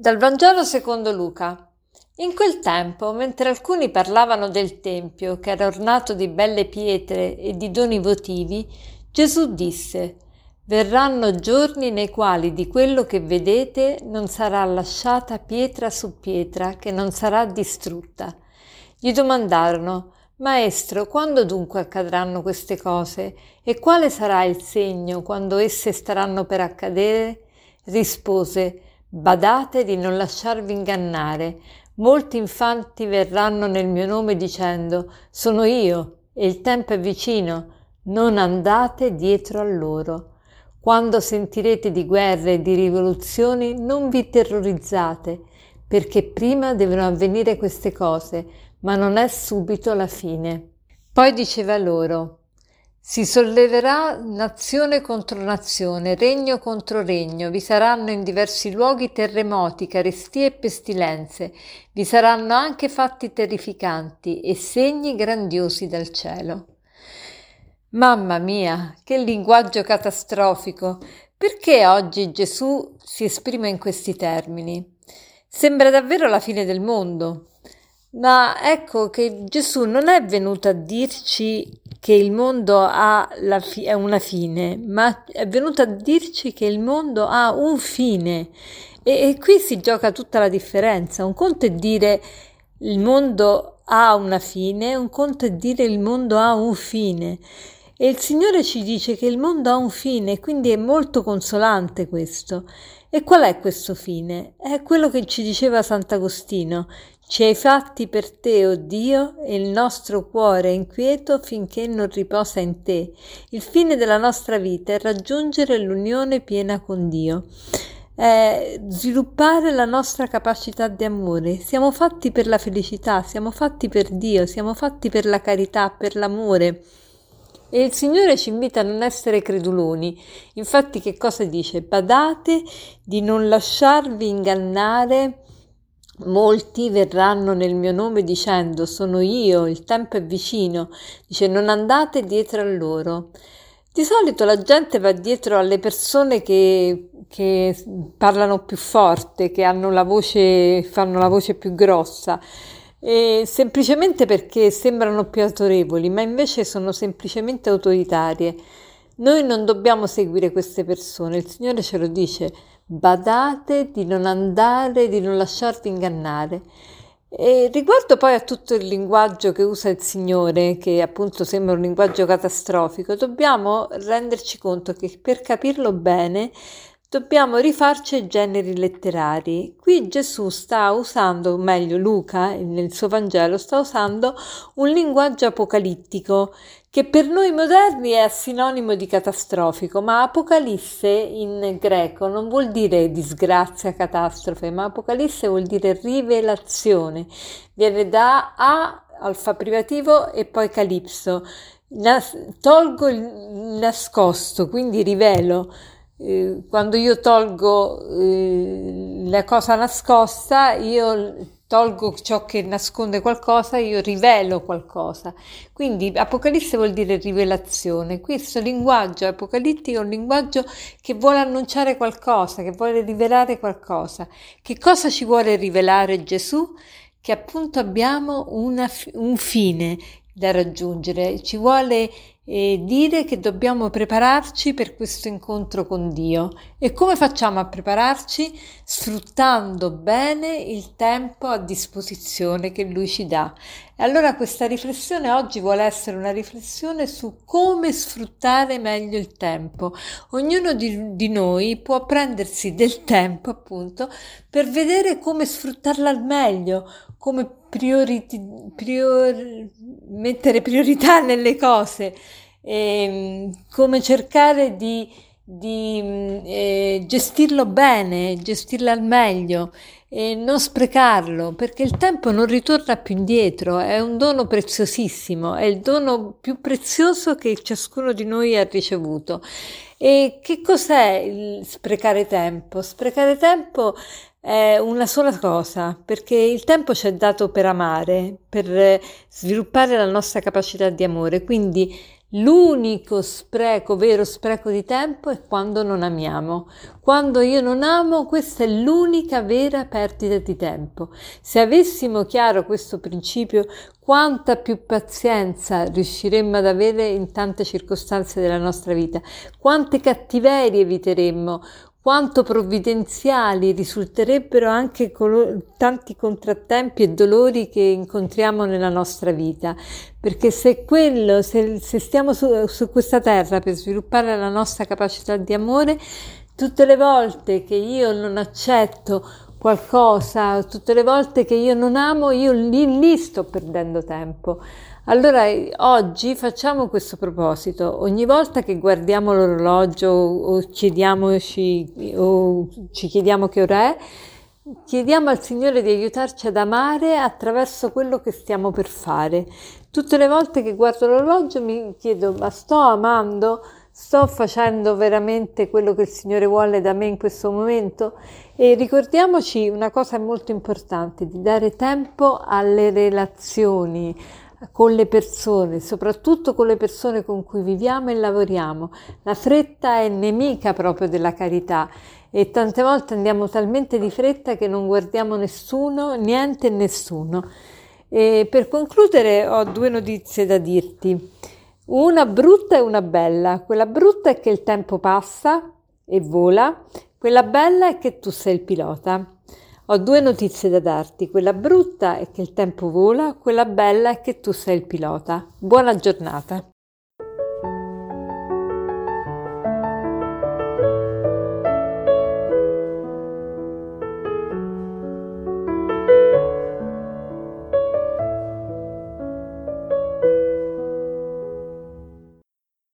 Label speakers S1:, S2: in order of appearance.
S1: Dal Vangelo secondo Luca. In quel tempo, mentre alcuni parlavano del Tempio, che era ornato di belle pietre e di doni votivi, Gesù disse Verranno giorni nei quali di quello che vedete non sarà lasciata pietra su pietra che non sarà distrutta. Gli domandarono Maestro, quando dunque accadranno queste cose? E quale sarà il segno quando esse staranno per accadere? Rispose Badate di non lasciarvi ingannare. Molti infanti verranno nel mio nome dicendo Sono io e il tempo è vicino. Non andate dietro a loro. Quando sentirete di guerre e di rivoluzioni, non vi terrorizzate, perché prima devono avvenire queste cose, ma non è subito la fine. Poi diceva loro si solleverà nazione contro nazione, regno contro regno, vi saranno in diversi luoghi terremoti, carestie e pestilenze, vi saranno anche fatti terrificanti e segni grandiosi dal cielo. Mamma mia, che linguaggio catastrofico! Perché oggi Gesù si esprime in questi termini? Sembra davvero la fine del mondo. Ma ecco che Gesù non è venuto a dirci che il mondo ha fi- una fine, ma è venuto a dirci che il mondo ha un fine. E, e qui si gioca tutta la differenza. Un conto è dire il mondo ha una fine, un conto è dire il mondo ha un fine. E il Signore ci dice che il mondo ha un fine, quindi è molto consolante questo. E qual è questo fine? È quello che ci diceva Sant'Agostino. Ci hai fatti per te, o oh Dio, e il nostro cuore è inquieto finché non riposa in te. Il fine della nostra vita è raggiungere l'unione piena con Dio. È sviluppare la nostra capacità di amore. Siamo fatti per la felicità, siamo fatti per Dio, siamo fatti per la carità, per l'amore. E il Signore ci invita a non essere creduloni. Infatti, che cosa dice? Badate di non lasciarvi ingannare Molti verranno nel mio nome dicendo sono io, il tempo è vicino. Dice non andate dietro a loro. Di solito la gente va dietro alle persone che, che parlano più forte, che hanno la voce, fanno la voce più grossa, semplicemente perché sembrano più autorevoli, ma invece sono semplicemente autoritarie. Noi non dobbiamo seguire queste persone, il Signore ce lo dice, badate di non andare, di non lasciarvi ingannare. E riguardo poi a tutto il linguaggio che usa il Signore, che appunto sembra un linguaggio catastrofico, dobbiamo renderci conto che per capirlo bene dobbiamo rifarci ai generi letterari. Qui Gesù sta usando, o meglio Luca nel suo Vangelo, sta usando un linguaggio apocalittico che per noi moderni è sinonimo di catastrofico, ma apocalisse in greco non vuol dire disgrazia, catastrofe, ma apocalisse vuol dire rivelazione. Viene da A alfa privativo e poi calipso. Nas- tolgo il nascosto, quindi rivelo eh, quando io tolgo eh, la cosa nascosta, io tolgo ciò che nasconde qualcosa, io rivelo qualcosa. Quindi Apocalisse vuol dire rivelazione. Questo linguaggio apocalittico è un linguaggio che vuole annunciare qualcosa, che vuole rivelare qualcosa. Che cosa ci vuole rivelare Gesù? Che appunto abbiamo una, un fine da raggiungere, ci vuole e dire che dobbiamo prepararci per questo incontro con Dio. E come facciamo a prepararci? Sfruttando bene il tempo a disposizione che Lui ci dà. E allora questa riflessione oggi vuole essere una riflessione su come sfruttare meglio il tempo. Ognuno di, di noi può prendersi del tempo appunto per vedere come sfruttarla al meglio, come priori, prior, mettere priorità nelle cose, eh, come cercare di, di eh, gestirlo bene, gestirlo al meglio e non sprecarlo, perché il tempo non ritorna più indietro, è un dono preziosissimo, è il dono più prezioso che ciascuno di noi ha ricevuto. E che cos'è il sprecare tempo? Sprecare tempo è una sola cosa, perché il tempo ci è dato per amare, per sviluppare la nostra capacità di amore, quindi L'unico spreco, vero spreco di tempo è quando non amiamo. Quando io non amo, questa è l'unica vera perdita di tempo. Se avessimo chiaro questo principio, quanta più pazienza riusciremmo ad avere in tante circostanze della nostra vita, quante cattiverie eviteremmo, quanto provvidenziali risulterebbero anche tanti contrattempi e dolori che incontriamo nella nostra vita, perché se quello, se, se stiamo su, su questa terra per sviluppare la nostra capacità di amore, tutte le volte che io non accetto qualcosa, tutte le volte che io non amo, io lì, lì sto perdendo tempo. Allora oggi facciamo questo proposito, ogni volta che guardiamo l'orologio o, chiediamoci, o ci chiediamo che ora è, chiediamo al Signore di aiutarci ad amare attraverso quello che stiamo per fare. Tutte le volte che guardo l'orologio mi chiedo ma sto amando? Sto facendo veramente quello che il Signore vuole da me in questo momento? E ricordiamoci una cosa molto importante, di dare tempo alle relazioni, con le persone, soprattutto con le persone con cui viviamo e lavoriamo. La fretta è nemica proprio della carità e tante volte andiamo talmente di fretta che non guardiamo nessuno, niente e nessuno. E per concludere ho due notizie da dirti. Una brutta e una bella. Quella brutta è che il tempo passa e vola, quella bella è che tu sei il pilota. Ho due notizie da darti, quella brutta è che il tempo vola, quella bella è che tu sei il pilota. Buona giornata.